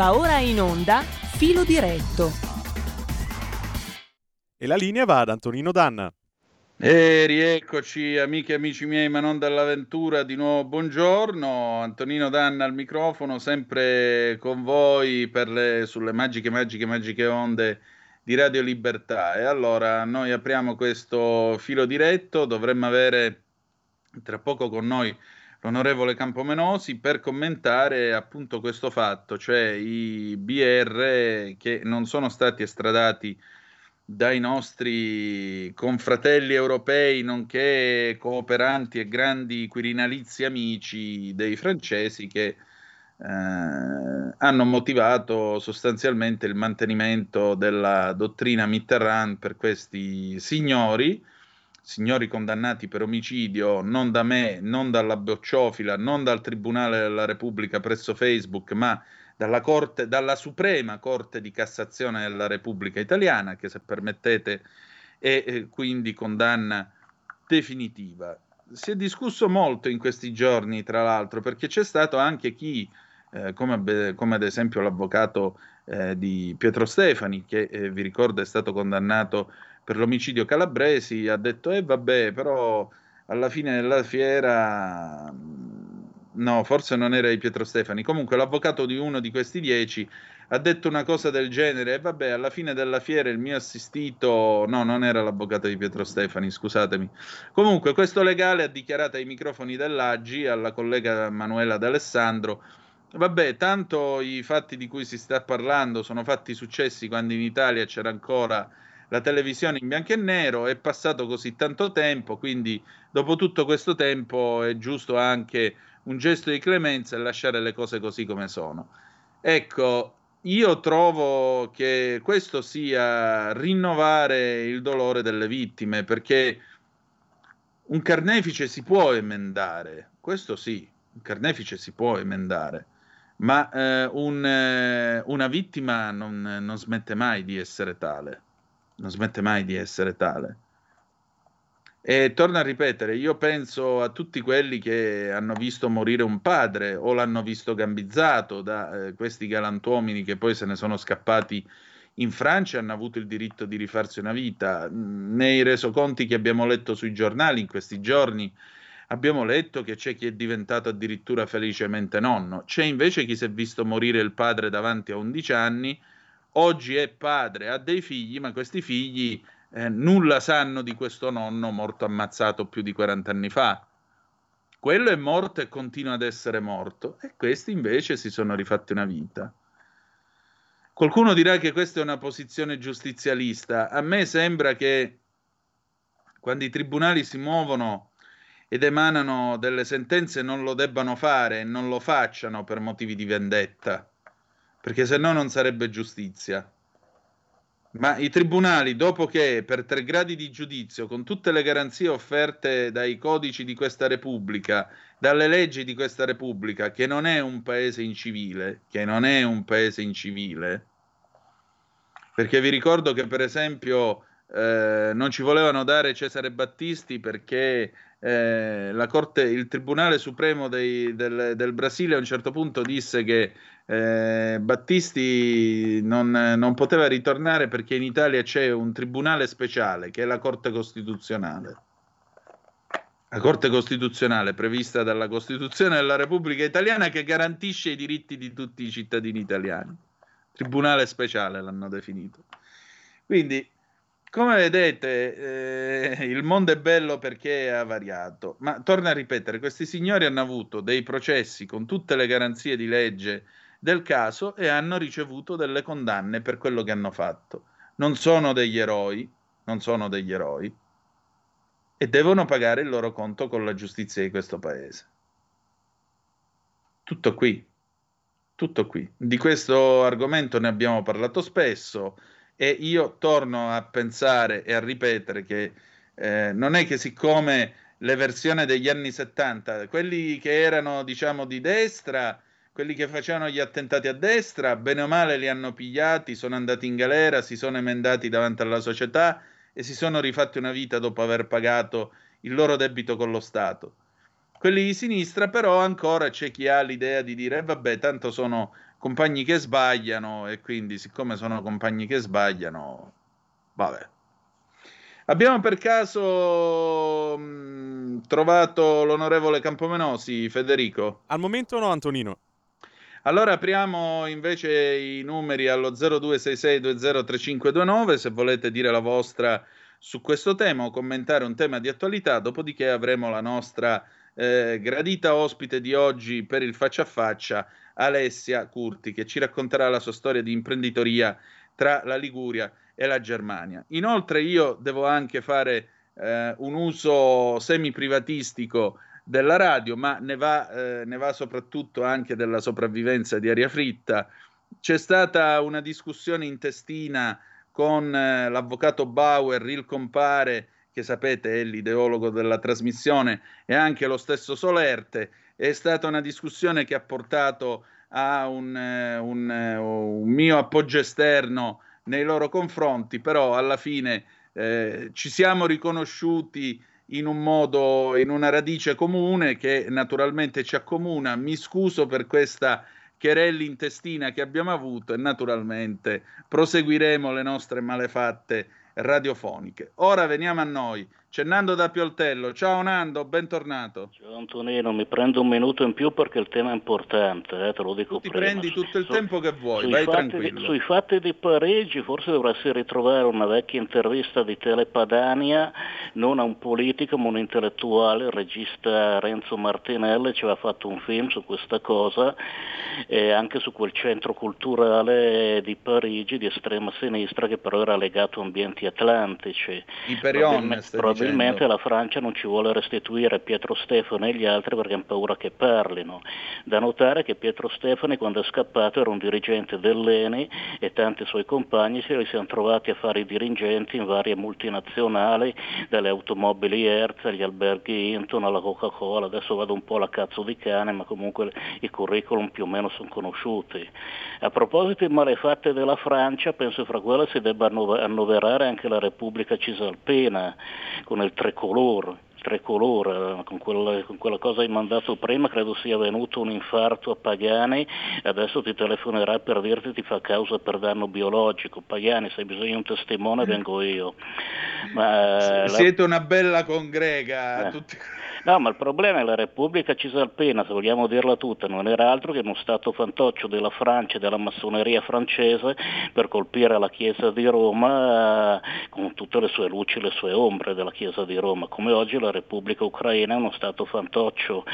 Va ora in onda Filo diretto. E la linea va ad Antonino Danna. E rieccoci amiche e amici miei, ma non dall'avventura, di nuovo buongiorno, Antonino Danna al microfono, sempre con voi per le, sulle magiche, magiche, magiche onde di Radio Libertà. E allora noi apriamo questo filo diretto, dovremmo avere tra poco con noi l'onorevole Campomenosi per commentare appunto questo fatto, cioè i BR che non sono stati estradati dai nostri confratelli europei, nonché cooperanti e grandi quirinalizi amici dei francesi che eh, hanno motivato sostanzialmente il mantenimento della dottrina Mitterrand per questi signori signori condannati per omicidio non da me, non dalla bocciofila, non dal Tribunale della Repubblica presso Facebook, ma dalla, corte, dalla Suprema Corte di Cassazione della Repubblica Italiana, che se permettete è eh, quindi condanna definitiva. Si è discusso molto in questi giorni, tra l'altro, perché c'è stato anche chi, eh, come, come, ad esempio l'avvocato eh, di Pietro Stefani, che eh, vi ricordo è stato condannato per l'omicidio calabresi, ha detto, eh vabbè, però alla fine della fiera, mm, no, forse non era di Pietro Stefani, comunque l'avvocato di uno di questi dieci ha detto una cosa del genere, e eh, vabbè, alla fine della fiera il mio assistito, no, non era l'avvocato di Pietro Stefani, scusatemi. Comunque questo legale ha dichiarato ai microfoni dell'Aggi, alla collega Manuela D'Alessandro, Vabbè, tanto i fatti di cui si sta parlando sono fatti successi quando in Italia c'era ancora la televisione in bianco e nero, è passato così tanto tempo, quindi dopo tutto questo tempo è giusto anche un gesto di clemenza e lasciare le cose così come sono. Ecco, io trovo che questo sia rinnovare il dolore delle vittime, perché un carnefice si può emendare, questo sì, un carnefice si può emendare, ma eh, un, eh, una vittima non, non smette mai di essere tale non smette mai di essere tale. E torno a ripetere, io penso a tutti quelli che hanno visto morire un padre o l'hanno visto gambizzato da eh, questi galantuomini che poi se ne sono scappati in Francia e hanno avuto il diritto di rifarsi una vita. Nei resoconti che abbiamo letto sui giornali in questi giorni abbiamo letto che c'è chi è diventato addirittura felicemente nonno, c'è invece chi si è visto morire il padre davanti a 11 anni oggi è padre, ha dei figli, ma questi figli eh, nulla sanno di questo nonno morto ammazzato più di 40 anni fa. Quello è morto e continua ad essere morto, e questi invece si sono rifatti una vita. Qualcuno dirà che questa è una posizione giustizialista. A me sembra che quando i tribunali si muovono ed emanano delle sentenze non lo debbano fare e non lo facciano per motivi di vendetta perché se no non sarebbe giustizia. Ma i tribunali, dopo che per tre gradi di giudizio, con tutte le garanzie offerte dai codici di questa Repubblica, dalle leggi di questa Repubblica, che non è un paese incivile, che non è un paese incivile, perché vi ricordo che per esempio eh, non ci volevano dare Cesare Battisti perché eh, Corte, il Tribunale Supremo dei, del, del, Brasile a un certo punto disse che eh, Battisti non, non, poteva ritornare perché in Italia c'è un tribunale speciale che è la Corte Costituzionale. La Corte Costituzionale prevista dalla Costituzione della Repubblica Italiana che garantisce i diritti di tutti i cittadini italiani. Tribunale speciale l'hanno definito. Quindi come vedete, eh, il mondo è bello perché ha variato, ma torno a ripetere, questi signori hanno avuto dei processi con tutte le garanzie di legge del caso e hanno ricevuto delle condanne per quello che hanno fatto. Non sono degli eroi, non sono degli eroi e devono pagare il loro conto con la giustizia di questo paese. Tutto qui, tutto qui. Di questo argomento ne abbiamo parlato spesso e io torno a pensare e a ripetere che eh, non è che siccome le versioni degli anni 70, quelli che erano diciamo di destra, quelli che facevano gli attentati a destra, bene o male li hanno pigliati, sono andati in galera, si sono emendati davanti alla società e si sono rifatti una vita dopo aver pagato il loro debito con lo Stato. Quelli di sinistra però ancora c'è chi ha l'idea di dire, eh, vabbè, tanto sono compagni che sbagliano e quindi siccome sono compagni che sbagliano, vabbè. Abbiamo per caso mh, mm, trovato l'onorevole Campomenosi, Federico? Al momento no, Antonino. Allora apriamo invece i numeri allo 0266203529 se volete dire la vostra su questo tema o commentare un tema di attualità, dopodiché avremo la nostra eh, gradita ospite di oggi per il faccia a faccia, Alessia Curti, che ci racconterà la sua storia di imprenditoria tra la Liguria e la Germania. Inoltre io devo anche fare eh, un uso semi-privatistico della radio, ma ne va, eh, ne va soprattutto anche della sopravvivenza di aria fritta. C'è stata una discussione intestina con eh, l'avvocato Bauer, il compare, che sapete è l'ideologo della trasmissione, e anche lo stesso Solerte. È stata una discussione che ha portato a un, eh, un, eh, un mio appoggio esterno nei loro confronti, però alla fine eh, ci siamo riconosciuti in un modo, in una radice comune che naturalmente ci accomuna. Mi scuso per questa querelli intestina che abbiamo avuto e naturalmente proseguiremo le nostre malefatte radiofoniche. Ora veniamo a noi. C'è Nando da Pioltello. Ciao Nando, bentornato. Ciao Antonino, mi prendo un minuto in più perché il tema è importante, eh, te lo dico tu ti prima. prendi tutto il Su, tempo che vuoi, vai tranquillo. Di, sui fatti di Parigi forse dovresti ritrovare una vecchia intervista di Telepadania, non a un politico ma un intellettuale, il regista Renzo Martinelli ci aveva fatto un film su questa cosa, e anche su quel centro culturale di Parigi di estrema sinistra che però era legato a ambienti atlantici. Iperion, probabilmente la Francia non ci vuole restituire Pietro Stefani e gli altri perché hanno paura che parlino. Da notare che Pietro Stefani quando è scappato era un dirigente dell'ENI e tanti suoi compagni si siamo trovati a fare i dirigenti in varie multinazionali, dalle automobili Hertz agli alberghi Hinton alla Coca-Cola, adesso vado un po' alla cazzo di cane ma comunque i curriculum più o meno sono conosciuti. A proposito di malefatte della Francia, penso fra quelle si debba annoverare anche la Repubblica Cisalpina, con il tricolore tricolore, con quella, con quella cosa hai mandato prima, credo sia venuto un infarto a Pagani, adesso ti telefonerà per dirti ti fa causa per danno biologico. Pagani, se hai bisogno di un testimone vengo io. Ma, Siete la... una bella congrega. Eh. Tutti... No, ma il problema è la Repubblica Cisalpina, se vogliamo dirla tutta, non era altro che uno stato fantoccio della Francia e della massoneria francese per colpire la Chiesa di Roma eh, con tutte le sue luci e le sue ombre della Chiesa di Roma, come oggi la Repubblica Ucraina è uno stato fantoccio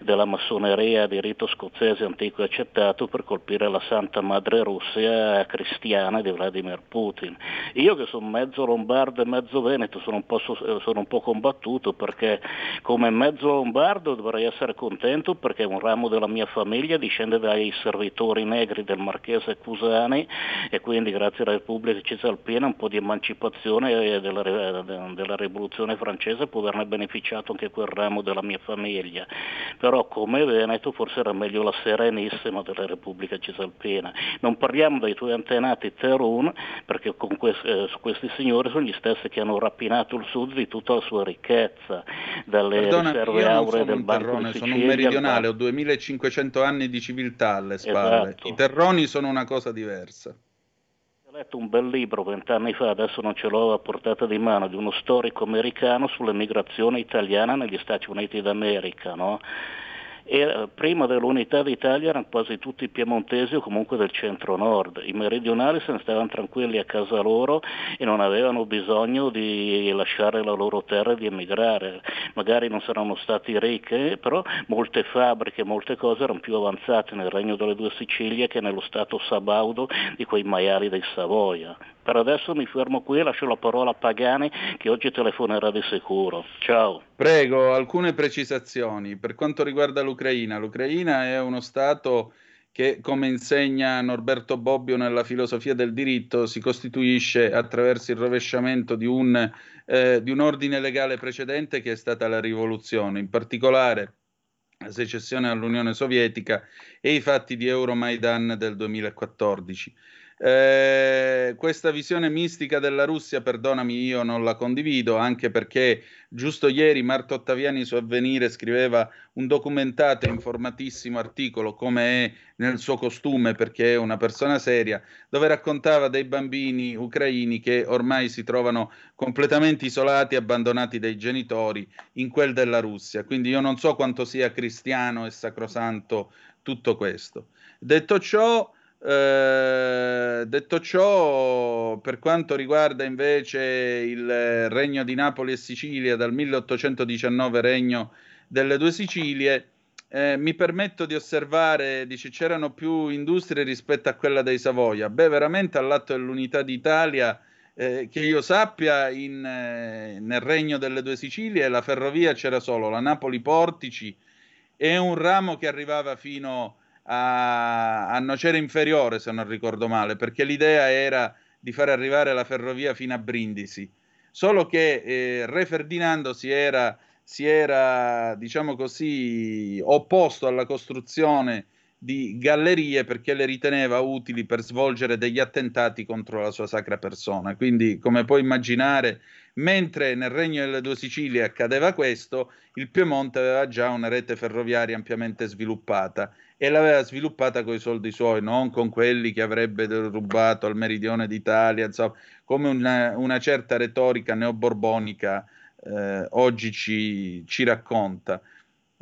della massoneria di rito scozzese antico e accettato per colpire la Santa Madre Russia cristiana di Vladimir Putin. Io che sono mezzo lombardo e mezzo veneto sono un po', sono un po combattuto perché come mezzo lombardo dovrei essere contento perché un ramo della mia famiglia discende dai servitori negri del marchese Cusani e quindi grazie alla Repubblica Cisalpina un po' di emancipazione della, della rivoluzione francese può averne beneficiato anche quel ramo della mia famiglia. Però come Veneto forse era meglio la Serenissima della Repubblica Cisalpina. Non parliamo dei tuoi antenati Terun perché questi, eh, questi signori sono gli stessi che hanno rapinato il sud di tutta la sua ricchezza, dalle Perdona, riserve auree del Banco terrone, Sono un meridionale, ho 2500 anni di civiltà alle spalle. Esatto. I terroni sono una cosa diversa. Ho letto un bel libro vent'anni fa, adesso non ce l'ho a portata di mano, di uno storico americano sull'emigrazione italiana negli Stati Uniti d'America, no? E eh, prima dell'unità d'Italia erano quasi tutti piemontesi o comunque del centro-nord. I meridionali se ne stavano tranquilli a casa loro e non avevano bisogno di lasciare la loro terra e di emigrare. Magari non saranno stati ricchi, però molte fabbriche, molte cose erano più avanzate nel Regno delle Due Sicilie che nello Stato sabaudo di quei maiali dei Savoia. Per adesso mi fermo qui e lascio la parola a Pagani che oggi telefonerà di sicuro. Ciao. Prego, alcune precisazioni. Per quanto riguarda l'Ucraina, l'Ucraina è uno Stato che, come insegna Norberto Bobbio nella filosofia del diritto, si costituisce attraverso il rovesciamento di un, eh, di un ordine legale precedente che è stata la rivoluzione, in particolare la secessione all'Unione Sovietica e i fatti di Euromaidan del 2014. Eh, questa visione mistica della Russia, perdonami, io non la condivido, anche perché giusto ieri Marto Ottaviani su Avvenire scriveva un documentato e informatissimo articolo, come è nel suo costume, perché è una persona seria, dove raccontava dei bambini ucraini che ormai si trovano completamente isolati, abbandonati dai genitori in quel della Russia. Quindi io non so quanto sia cristiano e sacrosanto tutto questo. Detto ciò, eh, detto ciò, per quanto riguarda invece il regno di Napoli e Sicilia, dal 1819 regno delle due Sicilie, eh, mi permetto di osservare, dice, c'erano più industrie rispetto a quella dei Savoia. Beh, veramente all'atto dell'unità d'Italia, eh, che io sappia, in, eh, nel regno delle due Sicilie la ferrovia c'era solo la Napoli-Portici e un ramo che arrivava fino a a, a Nocera Inferiore, se non ricordo male, perché l'idea era di fare arrivare la ferrovia fino a Brindisi. Solo che eh, Re Ferdinando si era, si era, diciamo così, opposto alla costruzione di gallerie perché le riteneva utili per svolgere degli attentati contro la sua sacra persona. Quindi, come puoi immaginare, mentre nel Regno delle Due Sicilie accadeva questo, il Piemonte aveva già una rete ferroviaria ampiamente sviluppata e l'aveva sviluppata con i soldi suoi, non con quelli che avrebbe rubato al meridione d'Italia, insomma, come una, una certa retorica neoborbonica eh, oggi ci, ci racconta.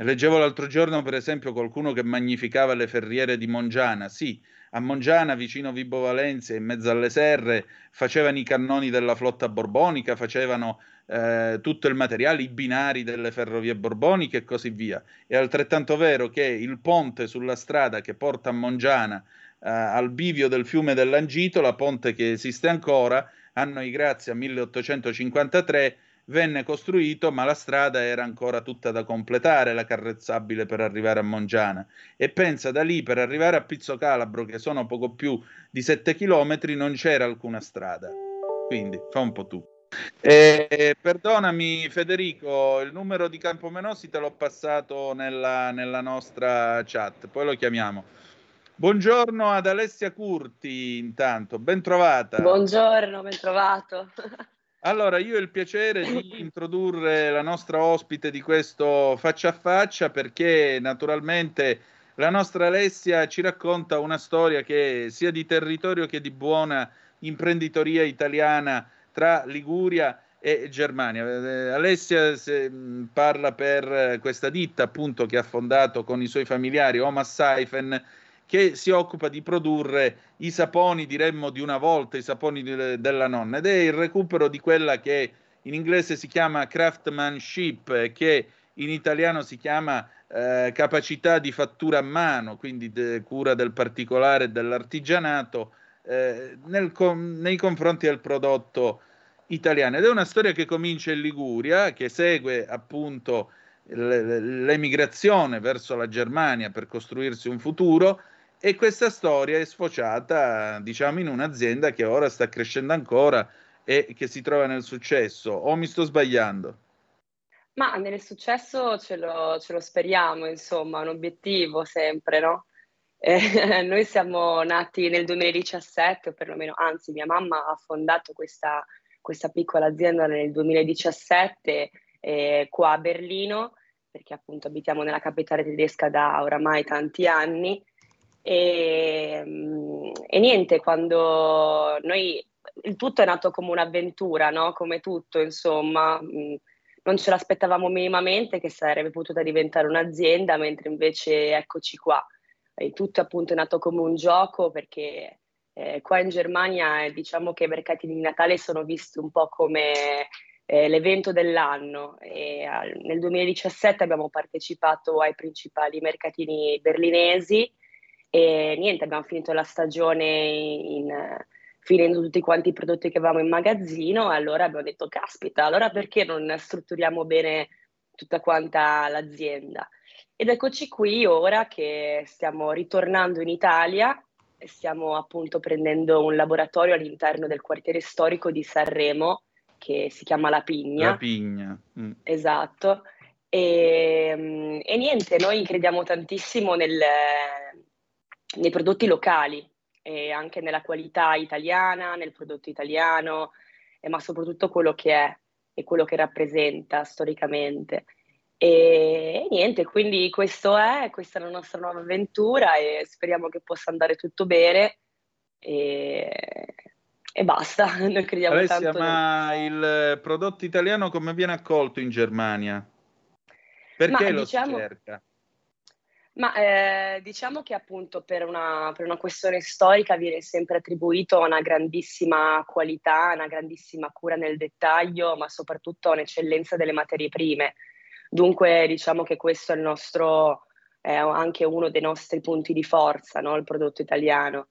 Leggevo l'altro giorno, per esempio, qualcuno che magnificava le ferriere di Mongiana. Sì, a Mongiana, vicino Vibo Valencia, in mezzo alle serre, facevano i cannoni della flotta borbonica, facevano eh, tutto il materiale, i binari delle ferrovie borboniche e così via. È altrettanto vero che il ponte sulla strada che porta a Mongiana eh, al bivio del fiume dell'Angito, ponte che esiste ancora, a noi grazie a 1853 venne costruito, ma la strada era ancora tutta da completare, la carrezzabile per arrivare a Mongiana. E pensa da lì per arrivare a Pizzo Calabro, che sono poco più di 7 km, non c'era alcuna strada. Quindi fa un po' tu. Eh, perdonami Federico, il numero di Campomenosi te l'ho passato nella, nella nostra chat, poi lo chiamiamo. Buongiorno ad Alessia Curti, intanto, ben trovata. Buongiorno, ben trovato. Allora, io ho il piacere di introdurre la nostra ospite di questo faccia a faccia perché naturalmente la nostra Alessia ci racconta una storia che sia di territorio che di buona imprenditoria italiana tra Liguria e Germania. Eh, Alessia se, parla per questa ditta appunto che ha fondato con i suoi familiari Omas Saifen che si occupa di produrre i saponi, diremmo di una volta, i saponi de- della nonna, ed è il recupero di quella che in inglese si chiama craftsmanship, che in italiano si chiama eh, capacità di fattura a mano, quindi de- cura del particolare e dell'artigianato, eh, com- nei confronti del prodotto italiano. Ed è una storia che comincia in Liguria, che segue appunto l'emigrazione verso la Germania per costruirsi un futuro e questa storia è sfociata, diciamo, in un'azienda che ora sta crescendo ancora e che si trova nel successo. O mi sto sbagliando? Ma nel successo ce lo, ce lo speriamo, insomma, un obiettivo sempre, no? Eh, noi siamo nati nel 2017, o perlomeno, anzi, mia mamma ha fondato questa, questa piccola azienda nel 2017 eh, qua a Berlino, perché appunto abitiamo nella capitale tedesca da oramai tanti anni e, mm, e, niente, quando noi il tutto è nato come un'avventura, no? Come tutto, insomma, mm, non ce l'aspettavamo minimamente che sarebbe potuta diventare un'azienda, mentre invece eccoci qua. Il tutto appunto è nato come un gioco perché eh, qua in Germania eh, diciamo che i mercati di Natale sono visti un po' come eh, l'evento dell'anno e eh, nel 2017 abbiamo partecipato ai principali mercatini berlinesi e niente, abbiamo finito la stagione in, finendo tutti quanti i prodotti che avevamo in magazzino e allora abbiamo detto, caspita, allora perché non strutturiamo bene tutta quanta l'azienda? Ed eccoci qui ora che stiamo ritornando in Italia e stiamo appunto prendendo un laboratorio all'interno del quartiere storico di Sanremo che si chiama La Pigna. La Pigna. Mm. Esatto. E, e, niente, noi crediamo tantissimo nel, nei prodotti locali, e anche nella qualità italiana, nel prodotto italiano, eh, ma soprattutto quello che è e quello che rappresenta storicamente. E niente, quindi questo è, questa è la nostra nuova avventura e speriamo che possa andare tutto bene e, e basta. Noi crediamo Alessia, tanto ma nel... il prodotto italiano come viene accolto in Germania? Perché ma, lo diciamo... si cerca? Ma eh, diciamo che appunto per una, per una, questione storica viene sempre attribuito una grandissima qualità, una grandissima cura nel dettaglio, ma soprattutto un'eccellenza delle materie prime. Dunque diciamo che questo è il nostro, è anche uno dei nostri punti di forza, no? il prodotto italiano.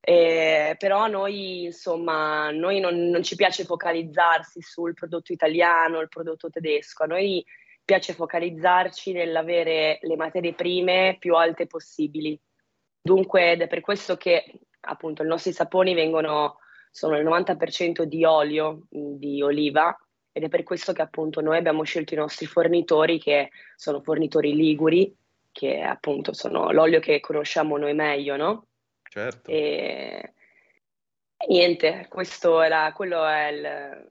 Eh, però noi, insomma, noi non, non ci piace focalizzarsi sul prodotto italiano, il prodotto tedesco, noi piace focalizzarci nell'avere le materie prime più alte possibili. Dunque ed è per questo che appunto i nostri saponi vengono, sono il 90% di olio di oliva ed è per questo che appunto noi abbiamo scelto i nostri fornitori che sono fornitori liguri, che appunto sono l'olio che conosciamo noi meglio, no? Certo. E, e niente, questo la, quello è il,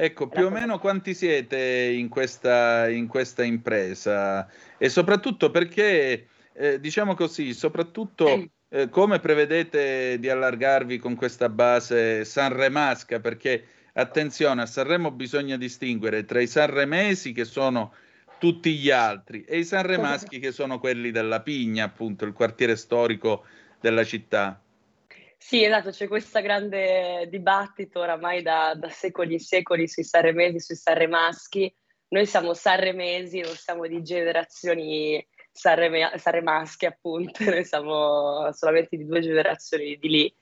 Ecco, più o meno quanti siete in questa, in questa impresa? E soprattutto perché, eh, diciamo così, soprattutto eh, come prevedete di allargarvi con questa base sanremasca? Perché, attenzione, a Sanremo bisogna distinguere tra i sanremesi che sono tutti gli altri e i sanremaschi che sono quelli della Pigna, appunto, il quartiere storico della città. Sì, esatto, c'è questo grande dibattito oramai da, da secoli e secoli sui sarremesi, sui sarremaschi. Noi siamo sarremesi, non siamo di generazioni sarreme, sarremasche, appunto, noi siamo solamente di due generazioni di lì.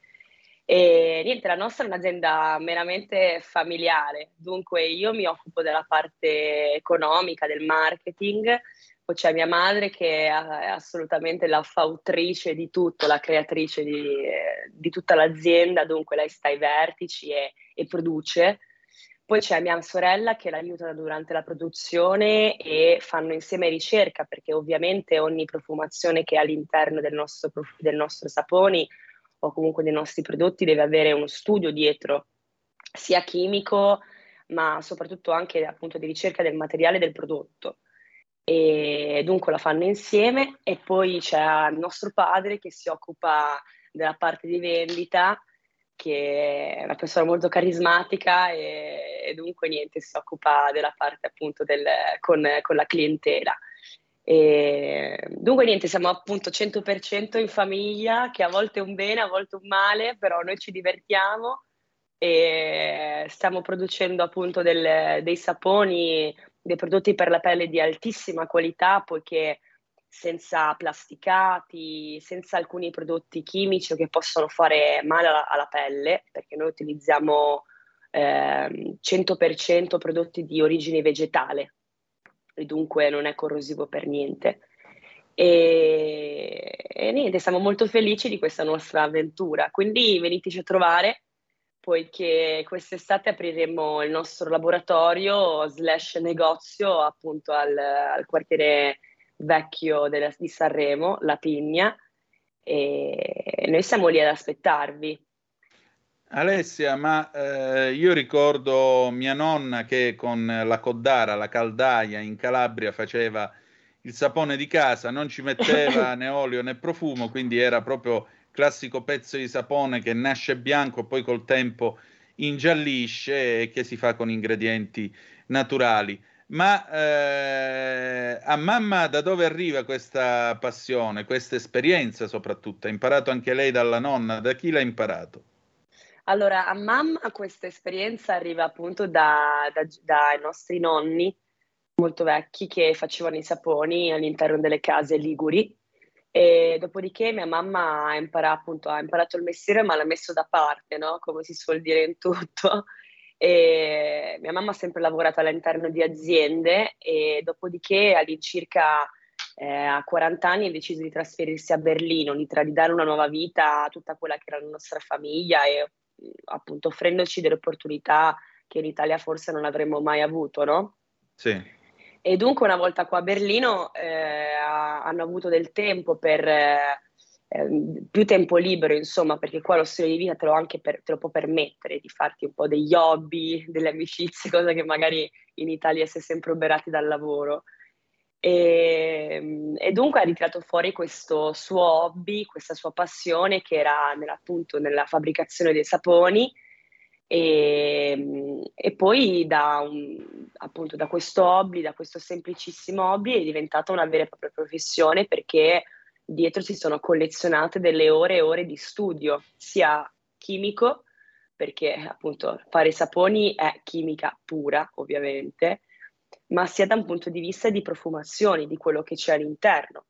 E niente, la nostra è un'azienda meramente familiare, dunque io mi occupo della parte economica, del marketing, c'è mia madre che è assolutamente la fautrice di tutto, la creatrice di, di tutta l'azienda, dunque lei sta ai vertici e, e, produce. Poi c'è mia sorella che l'aiuta durante la produzione e fanno insieme ricerca, perché ovviamente ogni profumazione che è all'interno del nostro, del nostro saponi o comunque dei nostri prodotti deve avere uno studio dietro, sia chimico, ma soprattutto anche appunto di ricerca del materiale del prodotto e dunque la fanno insieme. E poi c'è il nostro padre che si occupa della parte di vendita che è una persona molto carismatica e, e dunque niente si occupa della parte appunto del, con, con, la clientela. E, dunque niente siamo appunto 100% in famiglia che a volte è un bene a volte un male però noi ci divertiamo e stiamo producendo appunto del, dei saponi dei prodotti per la pelle di altissima qualità, poiché senza plasticati, senza alcuni prodotti chimici che possono fare male alla, alla pelle, perché noi utilizziamo eh, 100% prodotti di origine vegetale e dunque non è corrosivo per niente. E, e niente, siamo molto felici di questa nostra avventura, quindi veniteci a trovare poiché quest'estate apriremo il nostro laboratorio slash negozio appunto al, al quartiere vecchio della, di Sanremo, La Pigna, e noi siamo lì ad aspettarvi. Alessia, ma eh, io ricordo mia nonna che con la coddara, la caldaia in Calabria faceva il sapone di casa, non ci metteva né olio né profumo, quindi era proprio classico pezzo di sapone che nasce bianco, poi col tempo ingiallisce e che si fa con ingredienti naturali. Ma eh, a mamma da dove arriva questa passione, questa esperienza soprattutto? Ha imparato anche lei dalla nonna? Da chi l'ha imparato? Allora, a mamma questa esperienza arriva appunto da, da, dai nostri nonni molto vecchi che facevano i saponi all'interno delle case liguri e dopodiché mia mamma ha imparato, appunto, ha imparato il mestiere ma l'ha messo da parte, no? come si suol dire in tutto. E mia mamma ha sempre lavorato all'interno di aziende e dopodiché all'incirca eh, a 40 anni ha deciso di trasferirsi a Berlino, di, tra- di dare una nuova vita a tutta quella che era la nostra famiglia e appunto offrendoci delle opportunità che in Italia forse non avremmo mai avuto, no? Sì. E dunque una volta qua a Berlino eh, hanno avuto del tempo per, eh, più tempo libero, insomma, perché qua lo stile di vita te lo, anche per, te lo può permettere di farti un po' degli hobby, delle amicizie, cosa che magari in Italia si è sempre oberati dal lavoro. E, e, dunque ha ritirato fuori questo suo hobby, questa sua passione che era appunto nella fabbricazione dei saponi e, e poi da, un, appunto, da questo hobby, da questo semplicissimo hobby è diventata una vera e propria professione perché dietro si sono collezionate delle ore e ore di studio, sia chimico, perché appunto fare saponi è chimica pura, ovviamente, ma sia da un punto di vista di profumazioni, di quello che c'è all'interno.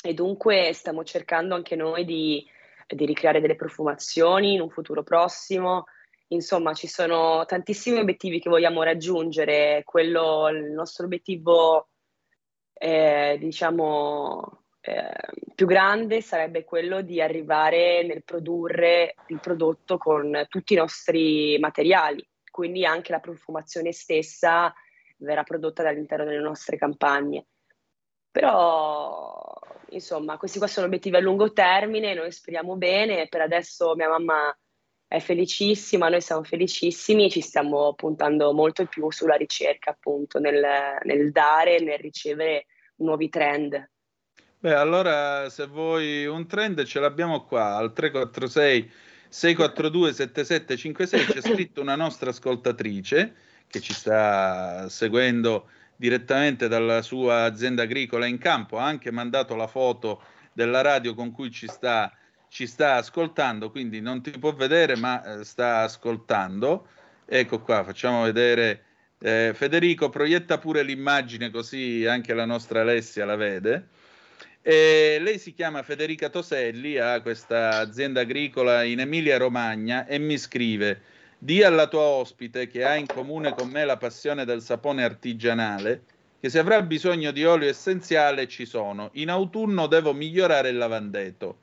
E dunque stiamo cercando anche noi di, di ricreare delle profumazioni in un futuro prossimo, Insomma, ci sono tantissimi obiettivi che vogliamo raggiungere. Quello, il nostro obiettivo, eh, diciamo, eh, più grande sarebbe quello di arrivare nel produrre il prodotto con tutti i nostri materiali, quindi anche la profumazione stessa verrà prodotta all'interno delle nostre campagne. Però, insomma, questi qua sono obiettivi a lungo termine, noi speriamo bene. Per adesso mia mamma è felicissima, noi siamo felicissimi, ci stiamo puntando molto più sulla ricerca, appunto, nel, nel dare, nel ricevere nuovi trend. Beh, allora se vuoi un trend ce l'abbiamo qua al 346 642 7756 c'è scritto una nostra ascoltatrice che ci sta seguendo direttamente dalla sua azienda agricola in campo, ha anche mandato la foto della radio con cui ci sta ci sta ascoltando, quindi non ti può vedere, ma eh, sta ascoltando. Ecco qua, facciamo vedere. Eh, Federico, proietta pure l'immagine così anche la nostra Alessia la vede. E lei si chiama Federica Toselli, ha questa azienda agricola in Emilia Romagna e mi scrive: Di alla tua ospite che ha in comune con me la passione del sapone artigianale, che se avrà bisogno di olio essenziale ci sono. In autunno devo migliorare il lavandeto.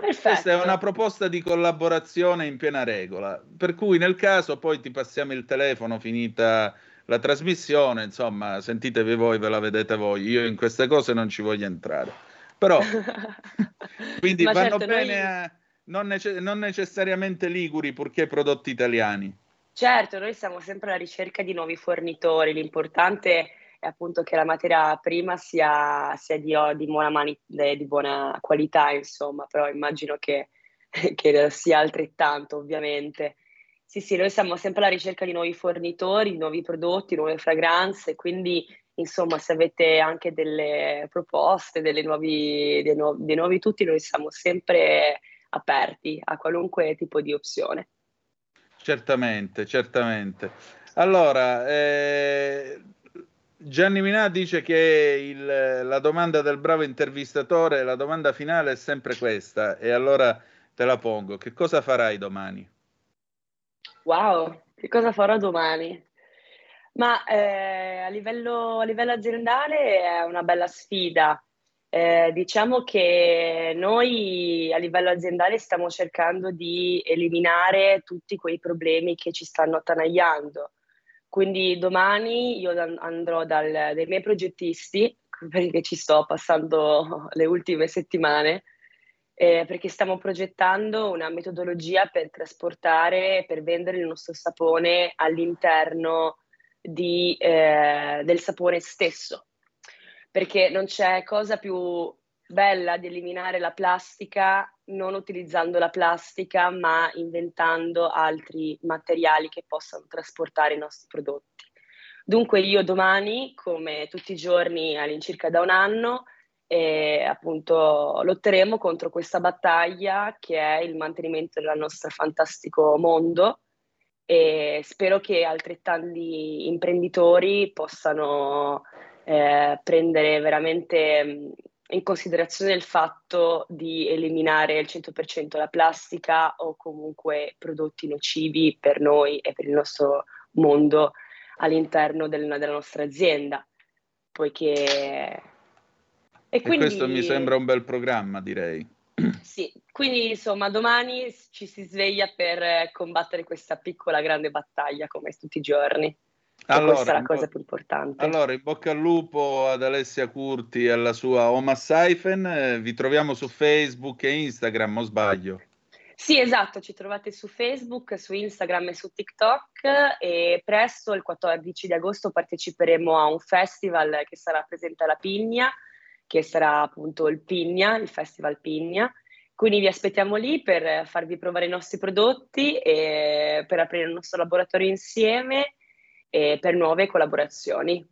Perfetto. Questa è una proposta di collaborazione in piena regola, per cui nel caso poi ti passiamo il telefono finita la trasmissione, insomma, sentitevi voi, ve la vedete voi, io in queste cose non ci voglio entrare. Però, quindi vanno certo, bene noi... a, non, nece- non necessariamente liguri, purché prodotti italiani. Certo, noi siamo sempre alla ricerca di nuovi fornitori, l'importante è è appunto che la materia prima sia, sia di, di, buona mani, di, buona qualità, insomma, però immagino che, che, sia altrettanto, ovviamente. Sì, sì, noi siamo sempre alla ricerca di nuovi fornitori, nuovi prodotti, nuove fragranze, quindi insomma se avete anche delle proposte, delle nuovi, dei, nuovi, dei nuovi tutti, noi siamo sempre aperti a qualunque tipo di opzione. Certamente, certamente. Allora, eh, Gianni Minà dice che il, la domanda del bravo intervistatore, la domanda finale è sempre questa, e allora te la pongo. Che cosa farai domani? Wow, che cosa farò domani? Ma eh, a, livello, a, livello, aziendale è una bella sfida. Eh, diciamo che noi a livello aziendale stiamo cercando di eliminare tutti quei problemi che ci stanno attanagliando quindi domani io andrò dal, dai miei progettisti, perché ci sto passando le ultime settimane, eh, perché stiamo progettando una metodologia per trasportare, per vendere il nostro sapone all'interno di, eh, del sapone stesso. Perché non c'è cosa più bella di eliminare la plastica non utilizzando la plastica ma inventando altri materiali che possano trasportare i nostri prodotti. Dunque io domani, come tutti i giorni all'incirca da un anno, eh, appunto lotteremo contro questa battaglia che è il mantenimento del nostro fantastico mondo e spero che altrettanti imprenditori possano eh, prendere veramente in considerazione il fatto di eliminare il 100% la plastica o comunque prodotti nocivi per noi e per il nostro mondo all'interno del, della nostra azienda, poiché... E, quindi... e questo mi sembra un bel programma, direi. Sì, quindi insomma domani ci si sveglia per combattere questa piccola grande battaglia come tutti i giorni. Allora, questa è la cosa più importante. Allora, in bocca al lupo ad Alessia Curti e alla sua Oma Saifen. Vi troviamo su Facebook e Instagram, o sbaglio? Sì, esatto, ci trovate su Facebook, su Instagram e su TikTok e presto, il 14 di agosto, parteciperemo a un festival che sarà presente alla Pigna, che sarà appunto il Pigna, il Festival Pigna. Quindi vi aspettiamo lì per farvi provare i nostri prodotti e per aprire il nostro laboratorio insieme e per nuove collaborazioni.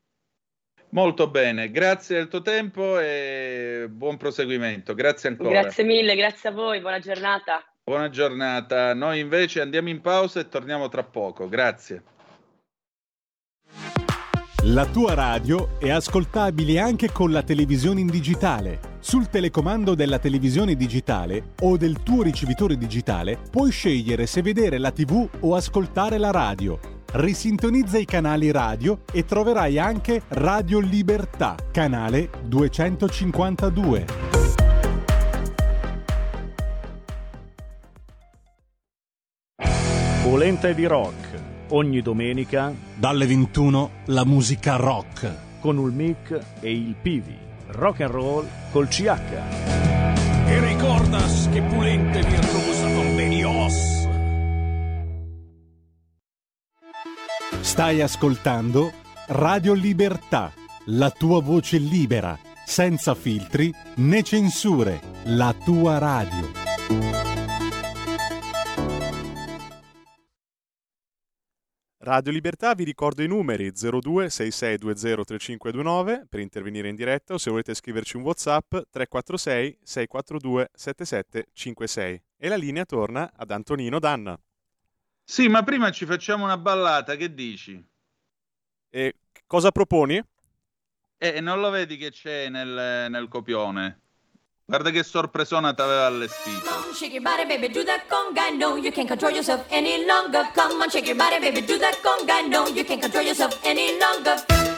Molto bene, grazie del tuo tempo e buon proseguimento. Grazie ancora. Grazie mille, grazie a voi, buona giornata. Buona giornata. Noi invece andiamo in pausa e torniamo tra poco. Grazie. La tua radio è ascoltabile anche con la televisione in digitale. Sul telecomando della televisione digitale o del tuo ricevitore digitale puoi scegliere se vedere la TV o ascoltare la radio. Risintonizza i canali radio e troverai anche Radio Libertà, canale 252. Polenta di rock. Ogni domenica dalle 21 la musica rock con il mic e il Pivi. Rock and roll col CH. E ricordas che Pulente virtuosa con Benios. Stai ascoltando Radio Libertà, la tua voce libera, senza filtri né censure, la tua radio. Radio Libertà vi ricordo i numeri 02 6620 3529 per intervenire in diretta o se volete scriverci un WhatsApp 346 642 7756 e la linea torna ad Antonino Danna. Sì, ma prima ci facciamo una ballata, che dici? E cosa proponi? Eh, non lo vedi che c'è nel, nel copione? Guarda che sorpresona ti aveva allestito. Come on, shake your body, baby, do that conga. No, you can't control yourself any longer. Come on, shake your body, baby, do that conga. No, you can't control yourself any longer.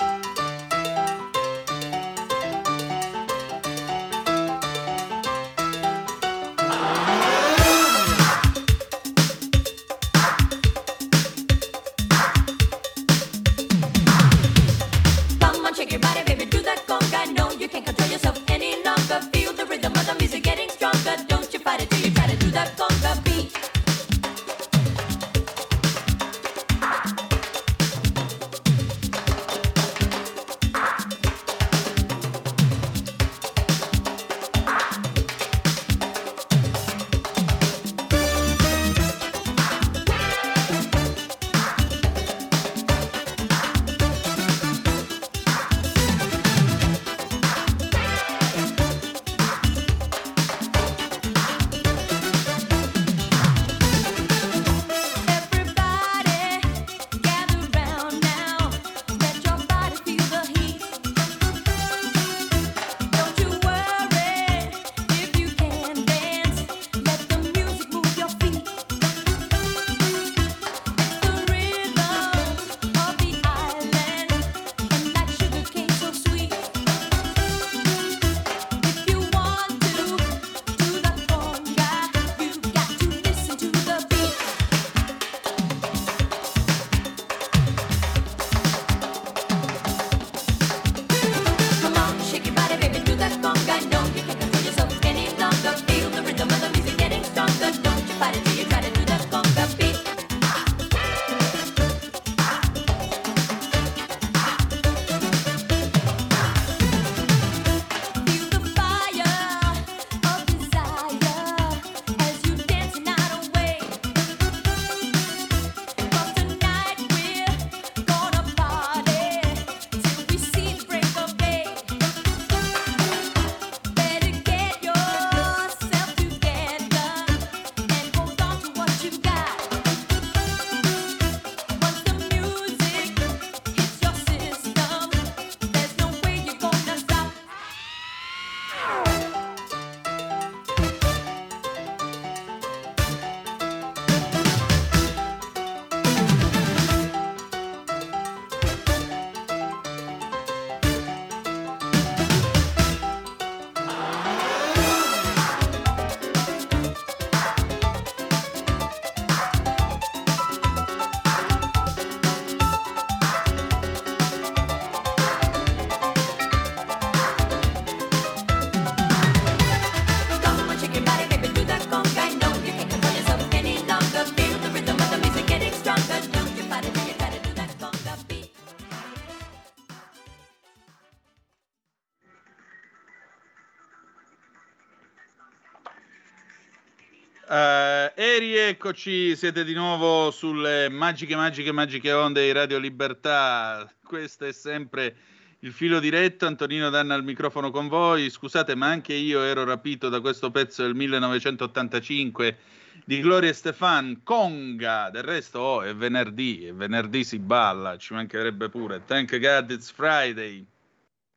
Rieccoci, siete di nuovo sulle magiche, magiche, magiche onde di Radio Libertà. Questo è sempre il filo diretto. Antonino Danna al microfono con voi. Scusate, ma anche io ero rapito da questo pezzo del 1985 di Gloria Stefan, Conga. Del resto, oh, è venerdì, e venerdì si balla, ci mancherebbe pure. Thank God it's Friday.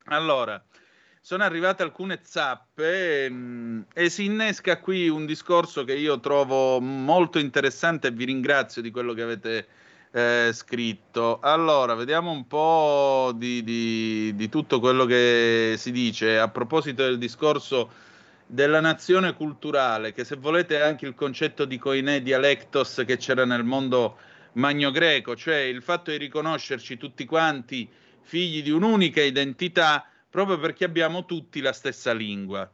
Allora sono arrivate alcune zappe mh, e si innesca qui un discorso che io trovo molto interessante e vi ringrazio di quello che avete eh, scritto. Allora, vediamo un po' di, di, di, tutto quello che si dice a proposito del discorso della nazione culturale, che se volete è anche il concetto di koine dialectos che c'era nel mondo magno-greco, cioè il fatto di riconoscerci tutti quanti figli di un'unica identità proprio perché abbiamo tutti la stessa lingua.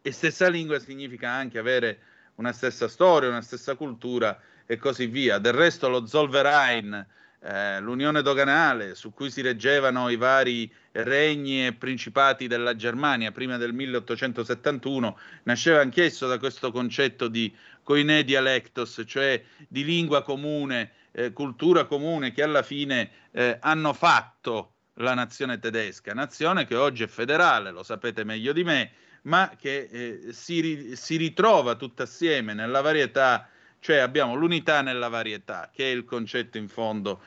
E stessa lingua significa anche avere una stessa storia, una stessa cultura e così via. Del resto lo Zollverein, eh, l'unione doganale su cui si reggevano i vari regni e principati della Germania prima del 1871, nasceva anch'esso da questo concetto di koine dialectos, cioè di lingua comune, eh, cultura comune che alla fine eh, hanno fatto la nazione tedesca, nazione che oggi è federale, lo sapete meglio di me, ma che eh, si, ri- si, ritrova tutta assieme nella varietà, cioè abbiamo l'unità nella varietà, che è il concetto in fondo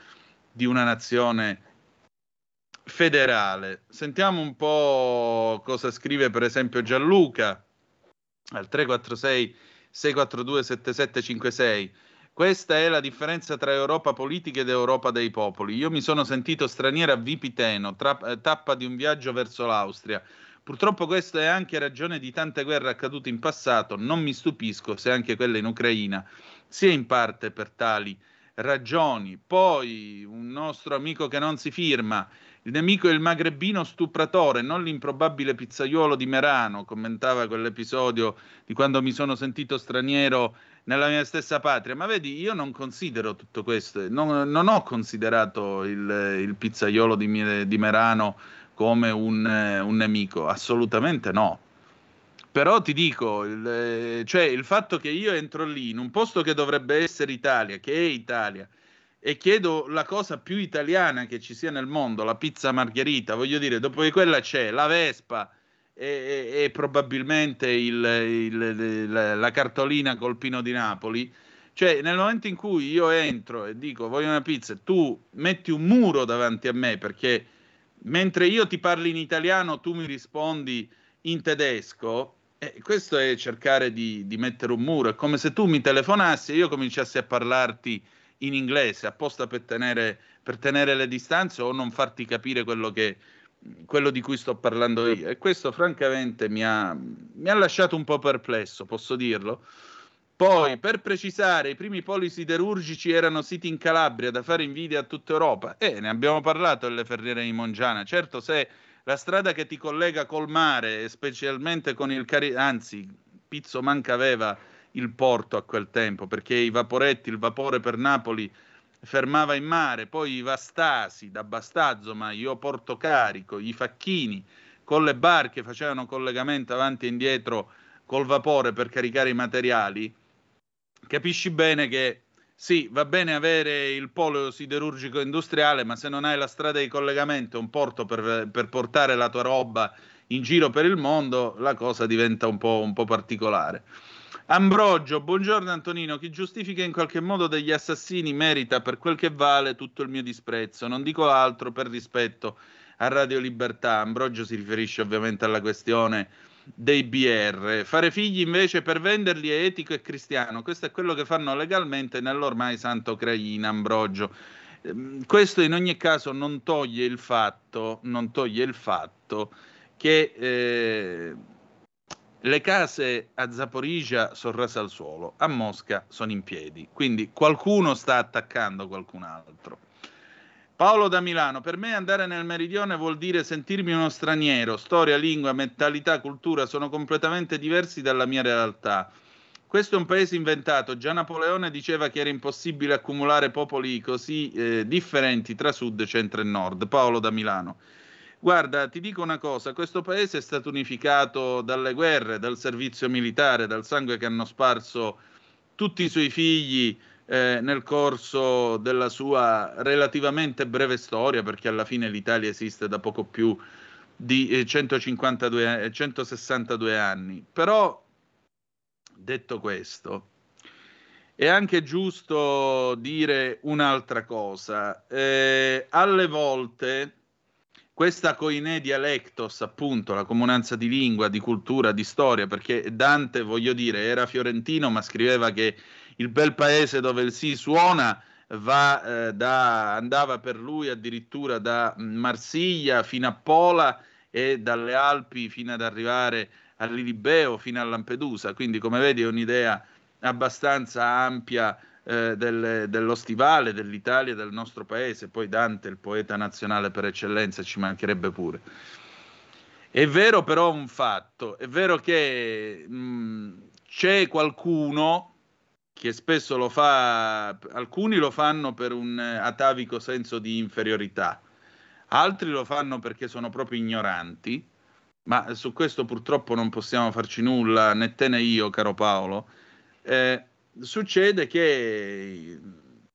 di una nazione federale. Sentiamo un po' cosa scrive per esempio Gianluca al 346 642 7756. Questa è la differenza tra Europa politica ed Europa dei popoli. Io mi sono sentito straniera a Vipiteno, tra, eh, tappa di un viaggio verso l'Austria. Purtroppo questa è anche ragione di tante guerre accadute in passato, non mi stupisco se anche quella in Ucraina sia in parte per tali ragioni. Poi un nostro amico che non si firma, il nemico è il magrebino stupratore, non l'improbabile pizzaiolo di Merano, commentava quell'episodio di quando mi sono sentito straniero nella mia stessa patria. Ma vedi, io non considero tutto questo, non, non ho considerato il, il pizzaiolo di, di, Merano come un, un, nemico, assolutamente no. Però ti dico, il, cioè il fatto che io entro lì in un posto che dovrebbe essere Italia, che è Italia, e chiedo la cosa più italiana che ci sia nel mondo, la pizza margherita, voglio dire, dopo che quella c'è la Vespa, e, e probabilmente il, il, la, cartolina col Pino di Napoli. Cioè, nel momento in cui io entro e dico voglio una pizza, tu metti un muro davanti a me perché mentre io ti parli in italiano, tu mi rispondi in tedesco. Eh, questo è cercare di, di, mettere un muro. È come se tu mi telefonassi e io cominciassi a parlarti in inglese apposta per tenere, per tenere le distanze o non farti capire quello che, quello di cui sto parlando io. E questo francamente mi ha, mi ha lasciato un po' perplesso, posso dirlo. Poi, per precisare, i primi poli siderurgici erano siti in Calabria da fare invidia a tutta Europa. E eh, ne abbiamo parlato delle ferriere di Mongiana. Certo, se la strada che ti collega col mare, specialmente con il Cari... anzi, Pizzo manca aveva il porto a quel tempo, perché i vaporetti, il vapore per Napoli fermava in mare, poi i Vastasi da Bastazzo, ma io porto carico, i facchini con le barche facevano collegamento avanti e indietro col vapore per caricare i materiali, capisci bene che sì, va bene avere il polo siderurgico industriale, ma se non hai la strada di collegamento, un porto per, per portare la tua roba in giro per il mondo, la cosa diventa un po', un po particolare. Ambrogio, buongiorno Antonino. Chi giustifica in qualche modo degli assassini merita per quel che vale tutto il mio disprezzo. Non dico altro per rispetto a Radio Libertà. Ambrogio si riferisce ovviamente alla questione dei BR. Fare figli invece per venderli è etico e cristiano. Questo è quello che fanno legalmente nell'ormai santa Ucraina, Ambrogio. Ehm, questo in ogni caso non toglie il fatto, toglie il fatto che eh, le case a Zaporizia sono rase al suolo, a Mosca sono in piedi, quindi qualcuno sta attaccando qualcun altro. Paolo da Milano, per me andare nel meridione vuol dire sentirmi uno straniero, storia, lingua, mentalità, cultura sono completamente diversi dalla mia realtà. Questo è un paese inventato, già Napoleone diceva che era impossibile accumulare popoli così eh, differenti tra sud, centro e nord. Paolo da Milano. Guarda, ti dico una cosa, questo paese è stato unificato dalle guerre, dal servizio militare, dal sangue che hanno sparso tutti i suoi figli eh, nel corso della sua relativamente breve storia, perché alla fine l'Italia esiste da poco più di 152, eh, 162 eh, anni. Però, detto questo, è anche giusto dire un'altra cosa. Eh, alle volte questa coine dialectos, appunto, la comunanza di lingua, di cultura, di storia, perché Dante, voglio dire, era fiorentino, ma scriveva che il bel paese dove il si suona va, eh, da, andava per lui addirittura da Marsiglia fino a Pola e dalle Alpi fino ad arrivare all'Ilibeo, fino a Lampedusa. Quindi, come vedi, è un'idea abbastanza ampia eh, del, dello stivale dell'Italia, del nostro paese. Poi Dante, il poeta nazionale per eccellenza, ci mancherebbe pure. È vero però un fatto, è vero che mh, c'è qualcuno che spesso lo fa, alcuni lo fanno per un atavico senso di inferiorità, altri lo fanno perché sono proprio ignoranti, ma su questo purtroppo non possiamo farci nulla, né te né io, caro Paolo. Eh, succede che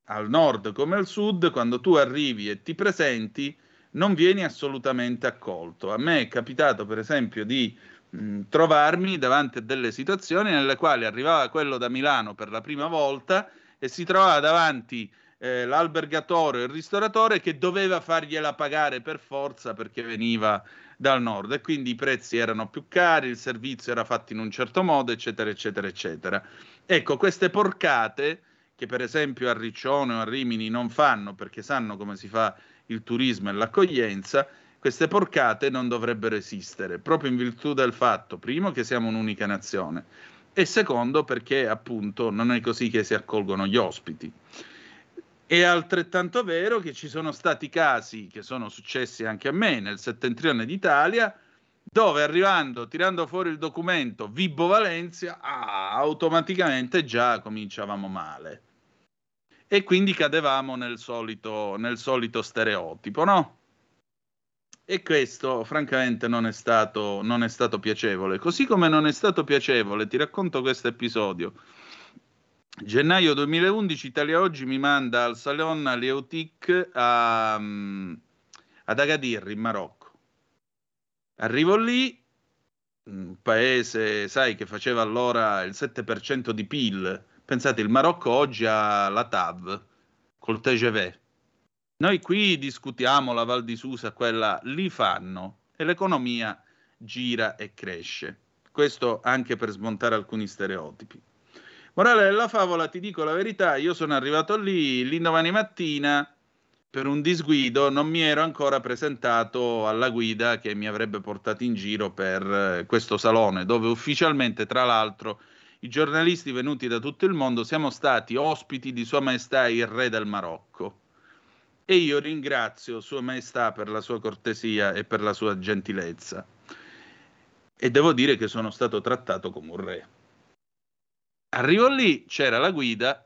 al nord come al sud, quando tu arrivi e ti presenti, non vieni assolutamente accolto. A me è capitato, per esempio, di mh, trovarmi davanti a delle situazioni nelle quali arrivava quello da Milano per la prima volta e si trovava davanti eh, l'albergatore o il ristoratore che doveva fargliela pagare per forza perché veniva dal nord e quindi i prezzi erano più cari, il servizio era fatto in un certo modo, eccetera, eccetera, eccetera. Ecco, queste porcate che per esempio a Riccione o a Rimini non fanno perché sanno come si fa il turismo e l'accoglienza, queste porcate non dovrebbero esistere, proprio in virtù del fatto, primo, che siamo un'unica nazione e secondo perché appunto non è così che si accolgono gli ospiti. È altrettanto vero che ci sono stati casi che sono successi anche a me nel settentrione d'Italia, dove arrivando, tirando fuori il documento Vibo Valencia, ah, automaticamente già cominciavamo male. E quindi cadevamo nel solito, nel solito stereotipo, no? E questo francamente non è, stato, non è stato piacevole. Così come non è stato piacevole, ti racconto questo episodio Gennaio 2011 Italia Oggi mi manda al Salon Leotic a, mm, ad Agadir in Marocco. Arrivo lì, un paese, sai, che faceva allora il 7% di PIL. Pensate, il Marocco oggi ha la TAV col TGV. Noi qui discutiamo la Val di Susa, quella lì fanno e l'economia gira e cresce. Questo anche per smontare alcuni stereotipi. Morale della favola, ti dico la verità, io sono arrivato lì l'indomani mattina per un disguido, non mi ero ancora presentato alla guida che mi avrebbe portato in giro per eh, questo salone, dove ufficialmente, tra l'altro, i giornalisti venuti da tutto il mondo siamo stati ospiti di Sua Maestà il Re del Marocco. E io ringrazio Sua Maestà per la sua cortesia e per la sua gentilezza. E devo dire che sono stato trattato come un re. Arrivo lì, c'era la guida,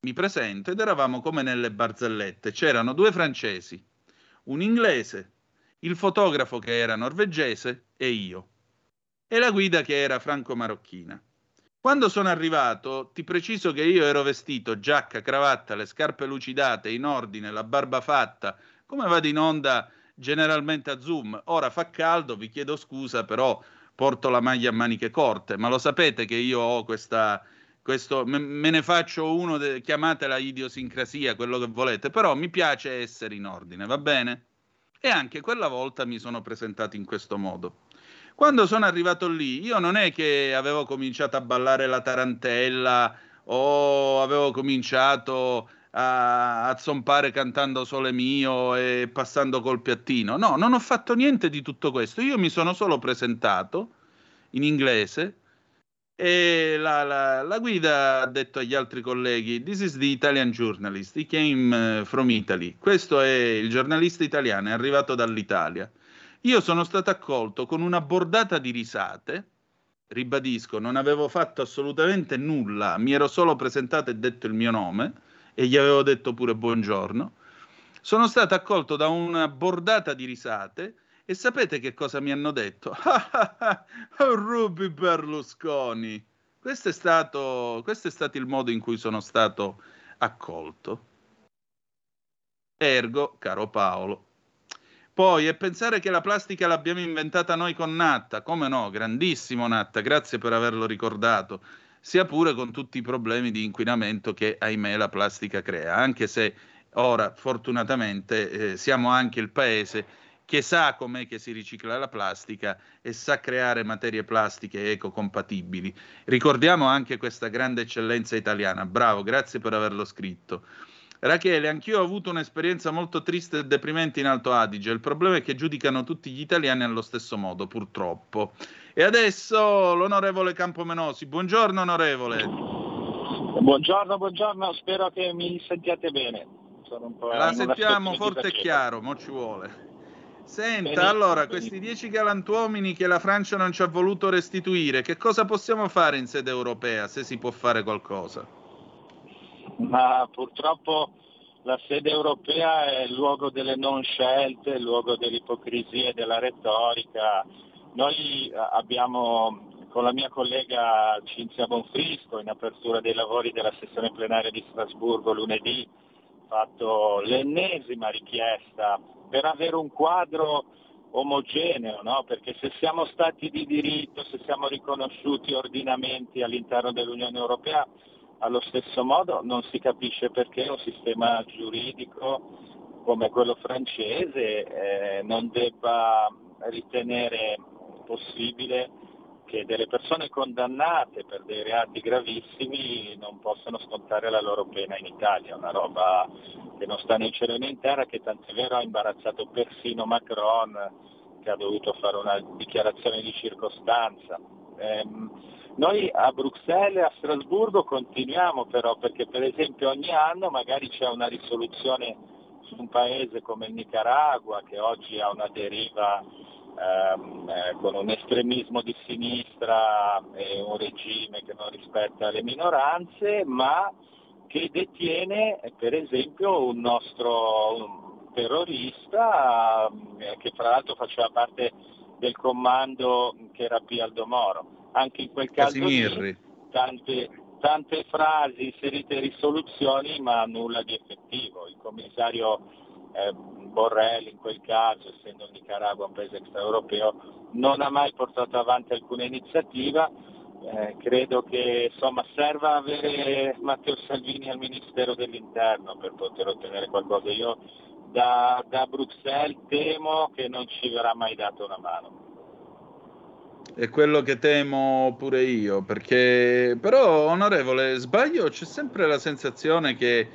mi presento ed eravamo come nelle barzellette. C'erano due francesi, un inglese, il fotografo che era norvegese e io. E la guida che era franco-marocchina. Quando sono arrivato, ti preciso che io ero vestito giacca, cravatta, le scarpe lucidate, in ordine, la barba fatta, come vado in onda generalmente a Zoom. Ora fa caldo, vi chiedo scusa, però porto la maglia a maniche corte, ma lo sapete che io ho questa questo, me, me, ne faccio uno, de, chiamatela idiosincrasia, quello che volete, però mi piace essere in ordine, va bene? E anche quella volta mi sono presentato in questo modo. Quando sono arrivato lì, io non è che avevo cominciato a ballare la tarantella o avevo cominciato a, a zompare cantando Sole mio e passando col piattino. No, non ho fatto niente di tutto questo. Io mi sono solo presentato in inglese e la, la, la, guida ha detto agli altri colleghi: This is the Italian journalist. He came eh, from Italy. Questo è il giornalista italiano, è arrivato dall'Italia. Io sono stato accolto con una bordata di risate. Ribadisco, non avevo fatto assolutamente nulla, mi ero solo presentato e detto il mio nome e gli avevo detto pure buongiorno. Sono stato accolto da una bordata di risate E sapete che cosa mi hanno detto? oh, Ruby Berlusconi. Questo è, stato, questo è stato il modo in cui sono stato accolto. Ergo, caro Paolo. Poi, e pensare che la plastica l'abbiamo inventata noi con Natta, come no, grandissimo Natta, grazie per averlo ricordato, sia pure con tutti i problemi di inquinamento che, ahimè, la plastica crea, anche se ora, fortunatamente, eh, siamo anche il paese che sa com'è che si ricicla la plastica e sa creare materie plastiche ecocompatibili. Ricordiamo anche questa grande eccellenza italiana. Bravo, grazie per averlo scritto. Rachele, anch'io ho avuto un'esperienza molto triste e deprimente in Alto Adige. Il problema è che giudicano tutti gli italiani allo stesso modo, purtroppo. E adesso l'onorevole Campomenosi. Buongiorno, onorevole. Buongiorno, buongiorno. Spero che mi sentiate bene. La sentiamo forte e chiaro, mo ci vuole. Senta, allora, questi dieci galantuomini che la Francia non ci ha voluto restituire, che cosa possiamo fare in sede europea, se si può fare qualcosa? Ma purtroppo la sede europea è il luogo delle non scelte, il luogo dell'ipocrisia e della retorica. Noi abbiamo con la mia collega Cinzia Bonfrisco in apertura dei lavori della sessione plenaria di Strasburgo lunedì fatto l'ennesima richiesta per avere un quadro omogeneo, no? perché se siamo stati di diritto, se siamo riconosciuti ordinamenti all'interno dell'Unione Europea, allo stesso modo non si capisce perché un sistema giuridico come quello francese eh, non debba ritenere possibile che delle persone condannate per dei reati gravissimi non possano scontare la loro pena in Italia, una roba che non sta né in cielo né in terra, che tant'è vero ha imbarazzato persino Macron, che ha dovuto fare una dichiarazione di circostanza. Eh, noi a Bruxelles e a Strasburgo continuiamo però, perché per esempio ogni anno magari c'è una risoluzione su un paese come il Nicaragua, che oggi ha una deriva ehm, eh, con un estremismo di sinistra e un regime che non rispetta le minoranze, ma che detiene per esempio un nostro un terrorista eh, che fra l'altro faceva parte del comando che rapì Aldo Moro. Anche in quel caso lì, tante, tante frasi inserite in risoluzioni ma nulla di effettivo. Il commissario eh, Borrell in quel caso, essendo il Nicaragua un paese extraeuropeo, non ha mai portato avanti alcuna iniziativa. Eh, credo che insomma, serva avere Matteo Salvini al Ministero dell'Interno per poter ottenere qualcosa. Io da, da Bruxelles temo che non ci verrà mai data una mano. È quello che temo pure io, perché però onorevole, sbaglio, c'è sempre la sensazione che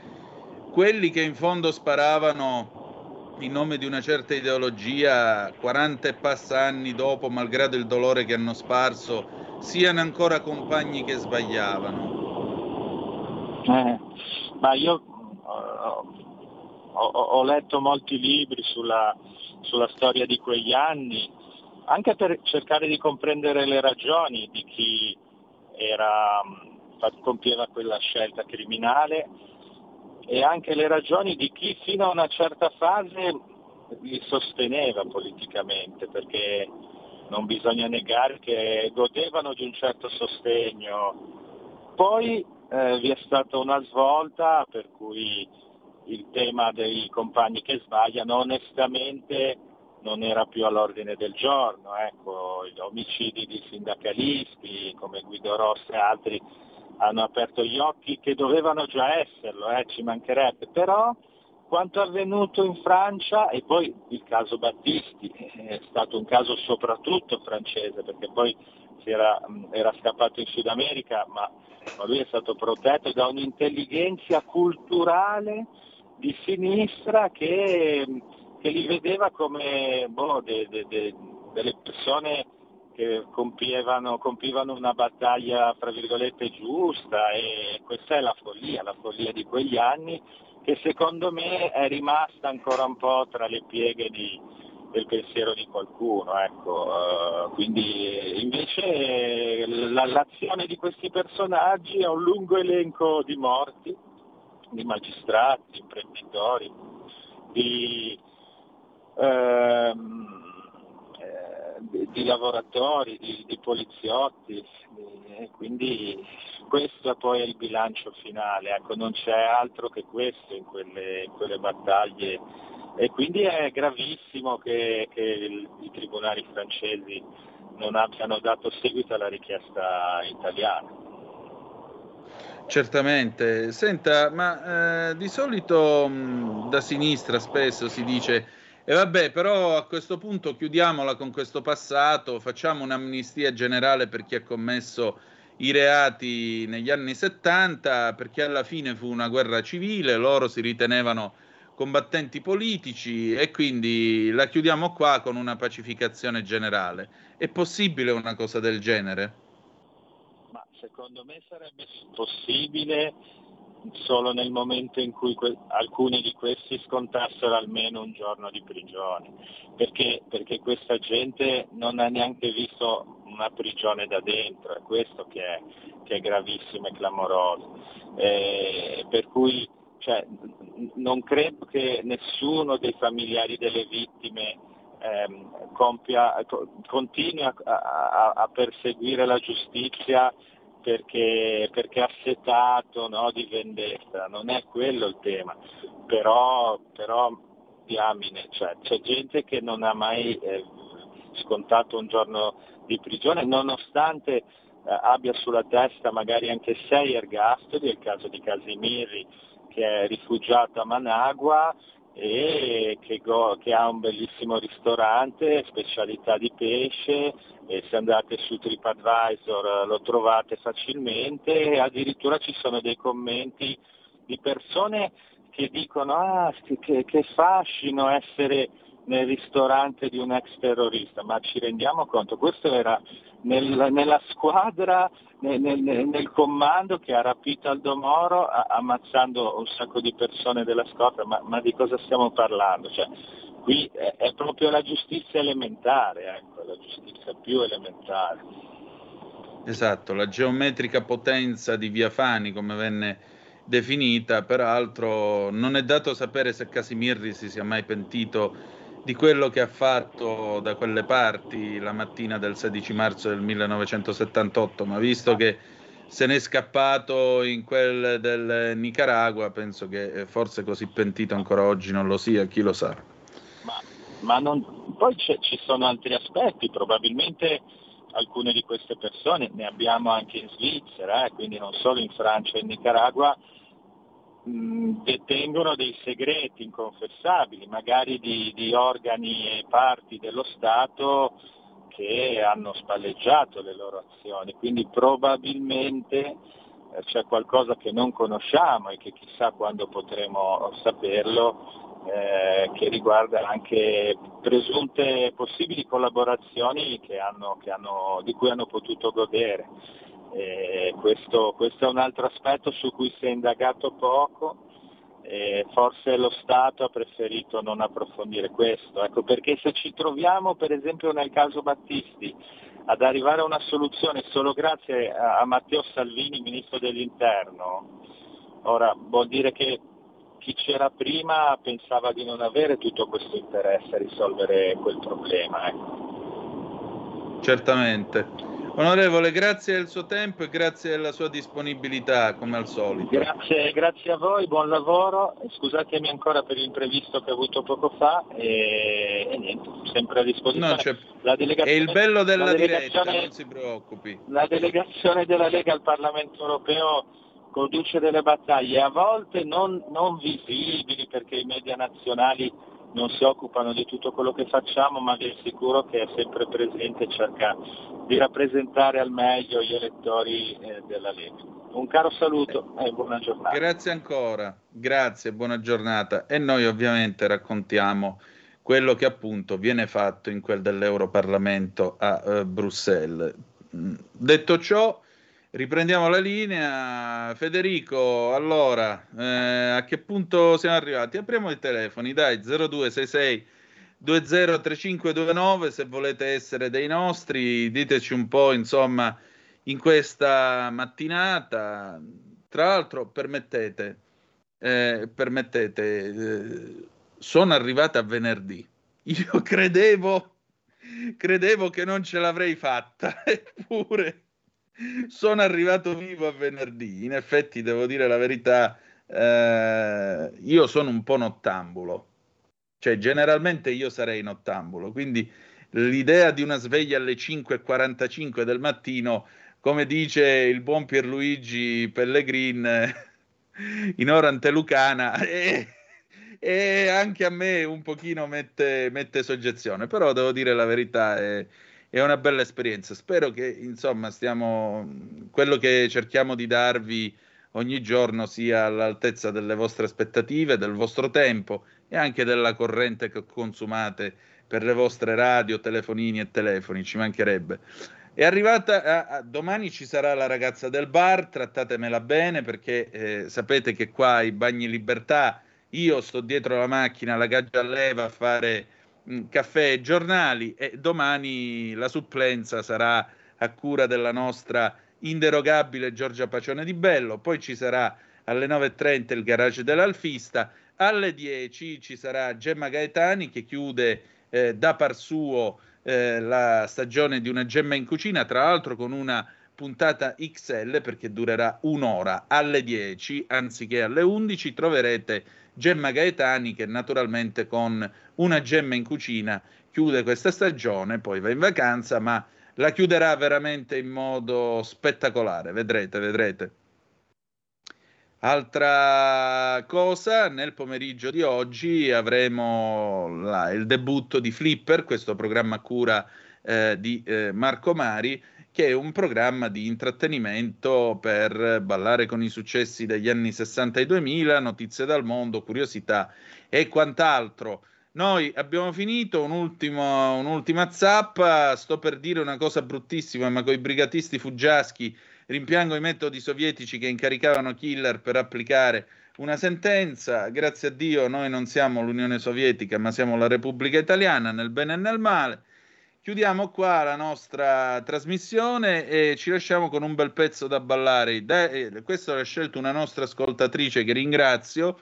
quelli che in fondo sparavano in nome di una certa ideologia 40 e passa anni dopo, malgrado il dolore che hanno sparso, siano ancora compagni che sbagliavano. Eh, ma io ho, ho, letto molti libri sulla, sulla storia di quegli anni, anche per cercare di comprendere le ragioni di chi era, compieva quella scelta criminale e anche le ragioni di chi fino a una certa fase li sosteneva politicamente, perché non bisogna negare che godevano di un certo sostegno. Poi eh, vi è stata una svolta per cui il tema dei compagni che sbagliano onestamente non era più all'ordine del giorno, ecco, gli omicidi di sindacalisti come Guido Rossi e altri hanno aperto gli occhi che dovevano già esserlo, eh, ci mancherebbe, però quanto avvenuto in Francia e poi il caso Battisti è stato un caso soprattutto francese perché poi era, era, scappato in Sud America ma, ma, lui è stato protetto da un'intelligenza culturale di sinistra che, che li vedeva come boh, de, de, de, delle persone che compivano, compivano una battaglia fra virgolette giusta e questa è la follia, la follia di quegli anni che secondo me è rimasta ancora un po' tra le pieghe di, del pensiero di qualcuno. Ecco. Uh, quindi invece la, l'azione di questi personaggi è un lungo elenco di morti, di magistrati, imprenditori, di, uh, eh, di, di, lavoratori, di, di poliziotti, e quindi questo poi è il bilancio finale, ecco, non c'è altro che questo in quelle, in quelle battaglie e quindi è gravissimo che, che il, i tribunali francesi non abbiano dato seguito alla richiesta italiana. Certamente. Senta, ma eh, di solito mh, da sinistra spesso si dice e vabbè, però a questo punto chiudiamola con questo passato, facciamo un'amnistia generale per chi ha commesso i reati negli anni 70, perché alla fine fu una guerra civile, loro si ritenevano combattenti politici e quindi la chiudiamo qua con una pacificazione generale. È possibile una cosa del genere? Ma secondo me sarebbe possibile solo nel momento in cui que- alcuni di questi scontassero almeno un giorno di prigione, perché, perché questa gente non ha neanche visto una prigione da dentro, è questo che è, che è gravissimo e clamoroso. Eh, per cui cioè, non credo che nessuno dei familiari delle vittime ehm, compia, continui a, a, a perseguire la giustizia perché, perché assetato no, di vendetta, non è quello il tema, però, però diamine, cioè, c'è gente che non ha mai eh, scontato un giorno di prigione nonostante eh, abbia sulla testa magari anche sei ergastoli, è il caso di Casimiri che è rifugiato a Managua e che, go, che, ha un bellissimo ristorante, specialità di pesce, e se andate su TripAdvisor lo trovate facilmente e addirittura ci sono dei commenti di persone che dicono ah che, che fascino essere nel ristorante di un ex terrorista, ma ci rendiamo conto, questo era nel, nella squadra, nel, nel, nel, comando che ha rapito Aldo Moro a, ammazzando un sacco di persone della scorta, ma, ma di cosa stiamo parlando? Cioè, qui è, è, proprio la giustizia elementare, ecco, la giustizia più elementare. Esatto, la geometrica potenza di Via Fani, come venne definita, peraltro non è dato sapere se Casimirri si sia mai pentito di quello che ha fatto da quelle parti la mattina del 16 marzo del 1978, ma visto che se n'è scappato in quel del Nicaragua, penso che forse così pentito ancora oggi non lo sia, chi lo sa. Ma, ma non, poi ci sono altri aspetti, probabilmente alcune di queste persone ne abbiamo anche in Svizzera, eh, quindi non solo in Francia e in Nicaragua, detengono dei segreti inconfessabili, magari di, di, organi e parti dello Stato che hanno spalleggiato le loro azioni, quindi probabilmente eh, c'è qualcosa che non conosciamo e che chissà quando potremo saperlo, eh, che riguarda anche presunte possibili collaborazioni che hanno, che hanno, di cui hanno potuto godere. Eh, questo, questo, è un altro aspetto su cui si è indagato poco, eh, forse lo Stato ha preferito non approfondire questo, ecco, perché se ci troviamo per esempio nel caso Battisti ad arrivare a una soluzione solo grazie a, a Matteo Salvini, Ministro dell'Interno, ora vuol dire che chi c'era prima pensava di non avere tutto questo interesse a risolvere quel problema. Ecco. Certamente. Onorevole, grazie del suo tempo e grazie della sua disponibilità, come al solito. Grazie, grazie a voi, buon lavoro. Scusatemi ancora per l'imprevisto che ho avuto poco fa e, e niente, sempre a disposizione. No, è il bello della la diretta, non si preoccupi. La delegazione della Lega al Parlamento europeo conduce delle battaglie a volte non, non visibili perché i media nazionali non si occupano di tutto quello che facciamo, ma vi assicuro che è sempre presente e cerca di rappresentare al meglio gli elettori eh, della Lega. Un caro saluto e buona giornata. Grazie ancora, grazie, buona giornata. E noi ovviamente raccontiamo quello che appunto viene fatto in quel dell'Europarlamento a uh, Bruxelles. Mm, detto ciò, Riprendiamo la linea. Federico, allora, eh, a che punto siamo arrivati? Apriamo i telefoni, dai, 0266 203529, se volete essere dei nostri, diteci un po', insomma, in questa mattinata. Tra l'altro, permettete, eh, permettete, eh, sono arrivata a venerdì. Io credevo credevo che non ce l'avrei fatta, eppure sono arrivato vivo a venerdì. In effetti, devo dire la verità, eh, io sono un po' nottambulo, cioè generalmente io sarei nottambulo, quindi l'idea di una sveglia alle 5.45 del mattino, come dice il buon Pierluigi Pellegrin in ora antelucana, è, e anche a me un pochino mette, mette soggezione, però devo dire la verità, è, è, una bella esperienza. Spero che insomma stiamo, quello che cerchiamo di darvi ogni giorno sia all'altezza delle vostre aspettative, del vostro tempo e anche della corrente che consumate per le vostre radio, telefonini e telefoni, ci mancherebbe. È arrivata, a, a, domani ci sarà la ragazza del bar, trattatemela bene perché eh, sapete che qua i bagni libertà io sto dietro la macchina, la gaggia a leva a fare caffè e giornali e domani la supplenza sarà a cura della nostra inderogabile Giorgia Pacione di Bello, poi ci sarà alle 9.30 il garage dell'Alfista, alle 10 ci sarà Gemma Gaetani che chiude eh, da par suo eh, la stagione di una Gemma in cucina, tra l'altro con una puntata XL perché durerà un'ora alle 10 anziché alle 11 troverete Gemma Gaetani che naturalmente con una gemma in cucina chiude questa stagione, poi va in vacanza, ma la chiuderà veramente in modo spettacolare, vedrete, vedrete. Altra cosa, nel pomeriggio di oggi avremo la, il debutto di Flipper, questo programma cura eh, di eh, Marco Mari, che è un programma di intrattenimento per ballare con i successi degli anni 60 e 2000, notizie dal mondo, curiosità e quant'altro. Noi abbiamo finito, un ultimo, un'ultima zappa, sto per dire una cosa bruttissima, ma con i brigatisti fuggiaschi rimpiango i metodi sovietici che incaricavano killer per applicare una sentenza. Grazie a Dio noi non siamo l'Unione Sovietica, ma siamo la Repubblica Italiana, nel bene e nel male. Chiudiamo qua la nostra trasmissione e ci lasciamo con un bel pezzo da ballare. Da, eh, questo l'ha scelto una nostra ascoltatrice che ringrazio,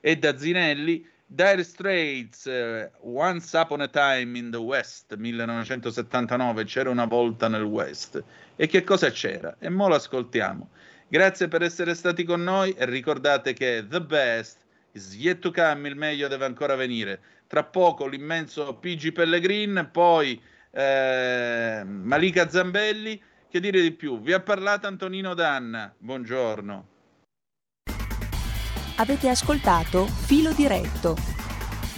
è da Zinelli. Dire Straits, uh, Once Upon a Time in the West, 1979, c'era una volta nel West. E che cosa c'era? E mo l'ascoltiamo. Grazie per essere stati con noi e ricordate che the best is yet to come, il meglio deve ancora venire. Tra poco l'immenso PG Pellegrin, poi eh, Malika Zambelli. Che dire di più? Vi ha parlato Antonino Danna. Buongiorno. Avete ascoltato Filo Diretto